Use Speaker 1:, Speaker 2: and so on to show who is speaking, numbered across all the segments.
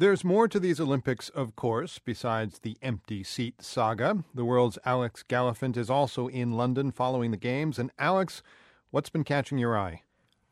Speaker 1: There's more to these Olympics, of course, besides the empty seat saga. The world's Alex Gallafent is also in London following the Games. And Alex, what's been catching your eye?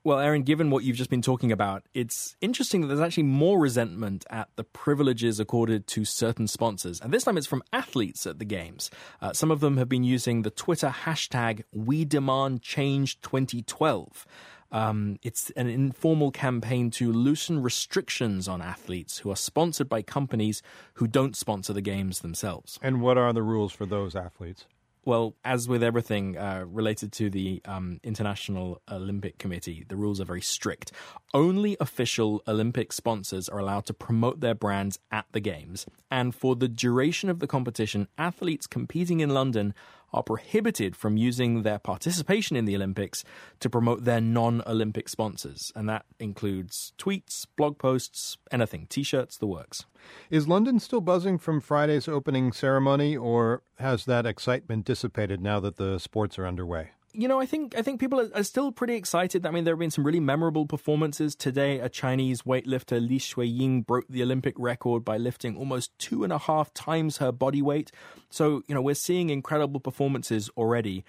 Speaker 2: Well, Aaron, given what you've just been talking about, it's interesting that there's actually more resentment at the privileges accorded to certain sponsors. And this time it's from athletes at the Games. Uh, some of them have been using the Twitter hashtag WeDemandChange2012. Um, it's an informal campaign to loosen restrictions on athletes who are sponsored by companies who don't sponsor the games themselves.
Speaker 1: And what are the rules for those athletes?
Speaker 2: Well, as with everything uh, related to the um, International Olympic Committee, the rules are very strict. Only official Olympic sponsors are allowed to promote their brands at the Games. And for the duration of the competition, athletes competing in London are prohibited from using their participation in the Olympics to promote their non Olympic sponsors. And that includes tweets, blog posts, anything, t shirts, the works.
Speaker 1: Is London still buzzing from Friday's opening ceremony, or has that excitement dissipated now that the sports are underway?
Speaker 2: You know, I think I think people are, still pretty excited. I mean, there have been some really memorable performances today. A Chinese weightlifter Li Xueying broke the Olympic record by lifting almost two and a half times her body weight. So, you know, we're seeing incredible performances already.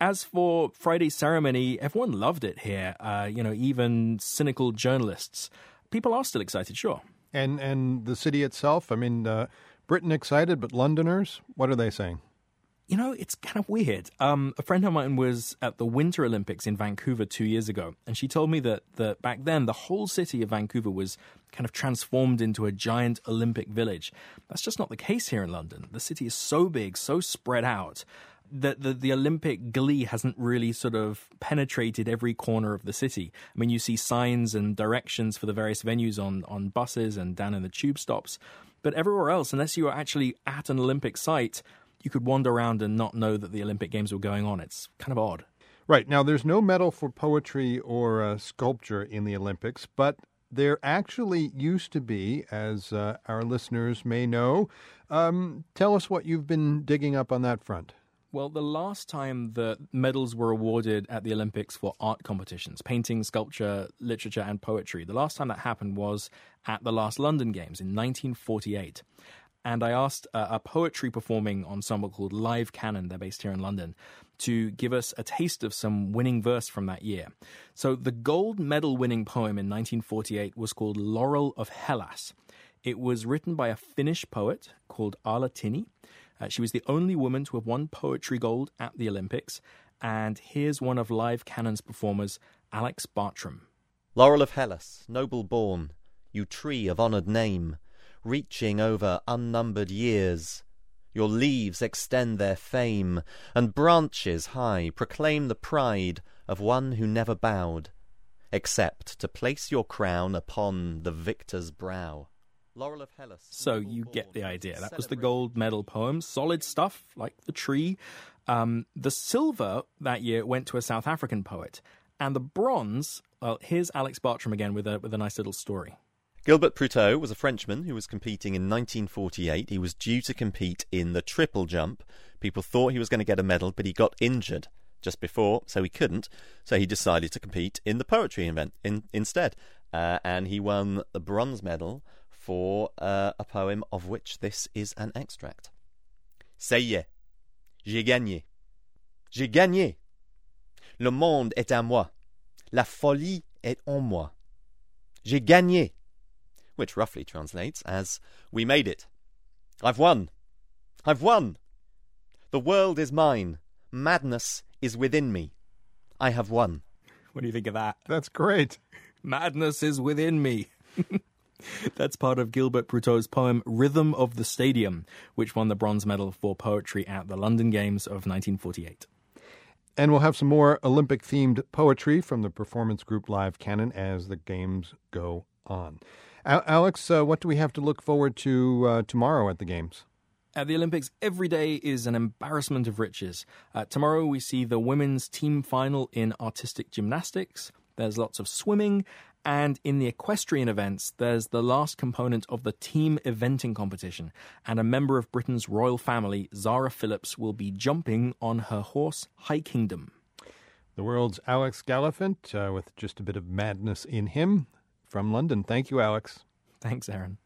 Speaker 2: As for Friday's ceremony, everyone loved it here. Uh, you know, even cynical journalists. People are still excited, sure.
Speaker 1: And and the city itself. I mean, uh, Britain excited, but Londoners, what are they saying?
Speaker 2: You know, it's kind of weird. Um, a friend of mine was at the Winter Olympics in Vancouver two years ago, and she told me that, that back then the whole city of Vancouver was kind of transformed into a giant Olympic village. That's just not the case here in London. The city is so big, so spread out. That the, the Olympic glee hasn't really sort of penetrated every corner of the city. I mean, you see signs and directions for the various venues on, on buses and down in the tube stops. But everywhere else, unless you are actually at an Olympic site, you could wander around and not know that the Olympic Games were going on. It's kind of odd.
Speaker 1: Right. Now, there's no medal for poetry or uh, sculpture in the Olympics, but there actually used to be, as uh, our listeners may know. Um, tell us what you've been digging up on that front.
Speaker 2: Well, the last time that medals were awarded at the Olympics for art competitions, painting, sculpture, literature, and poetry, the last time that happened was at the last London Games in 1948 and I asked uh, a poetry performing ensemble called Live Canon, they're based here in London, to give us a taste of some winning verse from that year. So the gold medal winning poem in 1948 was called Laurel of Hellas. It was written by a Finnish poet called Aale Tynni. Uh, she was the only woman to have won poetry gold at the Olympics. And here's one of Live Canon's performers, Alex Bartram.
Speaker 3: Laurel of Hellas, noble born, you tree of honoured name reaching over unnumbered years. Your leaves extend their fame, and branches high proclaim the pride of one who never bowed, except to place your crown upon the victor's brow.
Speaker 2: Laurel of Hellas. So you get the idea. That was the gold medal poem. Solid stuff, like the tree. Um, the silver that year went to a South African poet. And the bronze, well, here's Alex Bartram again with a, with a nice little story.
Speaker 3: Gilbert Prouteau was a Frenchman who was competing in 1948. He was due to compete in the triple jump. People thought he was going to get a medal, but he got injured just before, so he couldn't. So he decided to compete in the poetry event in, instead. Uh, and he won the bronze medal for uh, a poem of which this is an extract. Ça y est, j'ai gagné. J'ai gagné. Le monde est à moi. La folie est en moi. J'ai gagné which roughly translates as, We made it. I've won. I've won. The world is mine. Madness is within me. I have won.
Speaker 2: What do you think of that?
Speaker 1: That's great.
Speaker 2: Madness is within me. That's part of Gilbert Prouteau's poem Rhythm of the Stadium, which won the bronze medal for poetry at the London Games of 1948.
Speaker 1: And we'll have some more Olympic themed poetry from the performance group Live Canon as the games go on. Alex, uh, what do we have to look forward to uh, tomorrow at the Games?
Speaker 2: At the Olympics, every day is an embarrassment of riches. Uh, tomorrow, we see the women's team final in artistic gymnastics. There's lots of swimming. And in the equestrian events, there's the last component of the team eventing competition. And a member of Britain's royal family, Zara Phillips, will be jumping on her horse, High Kingdom.
Speaker 1: The world's Alex Gallafent, uh, with just a bit of madness in him from London. Thank you, Alex.
Speaker 2: Thanks, Aaron.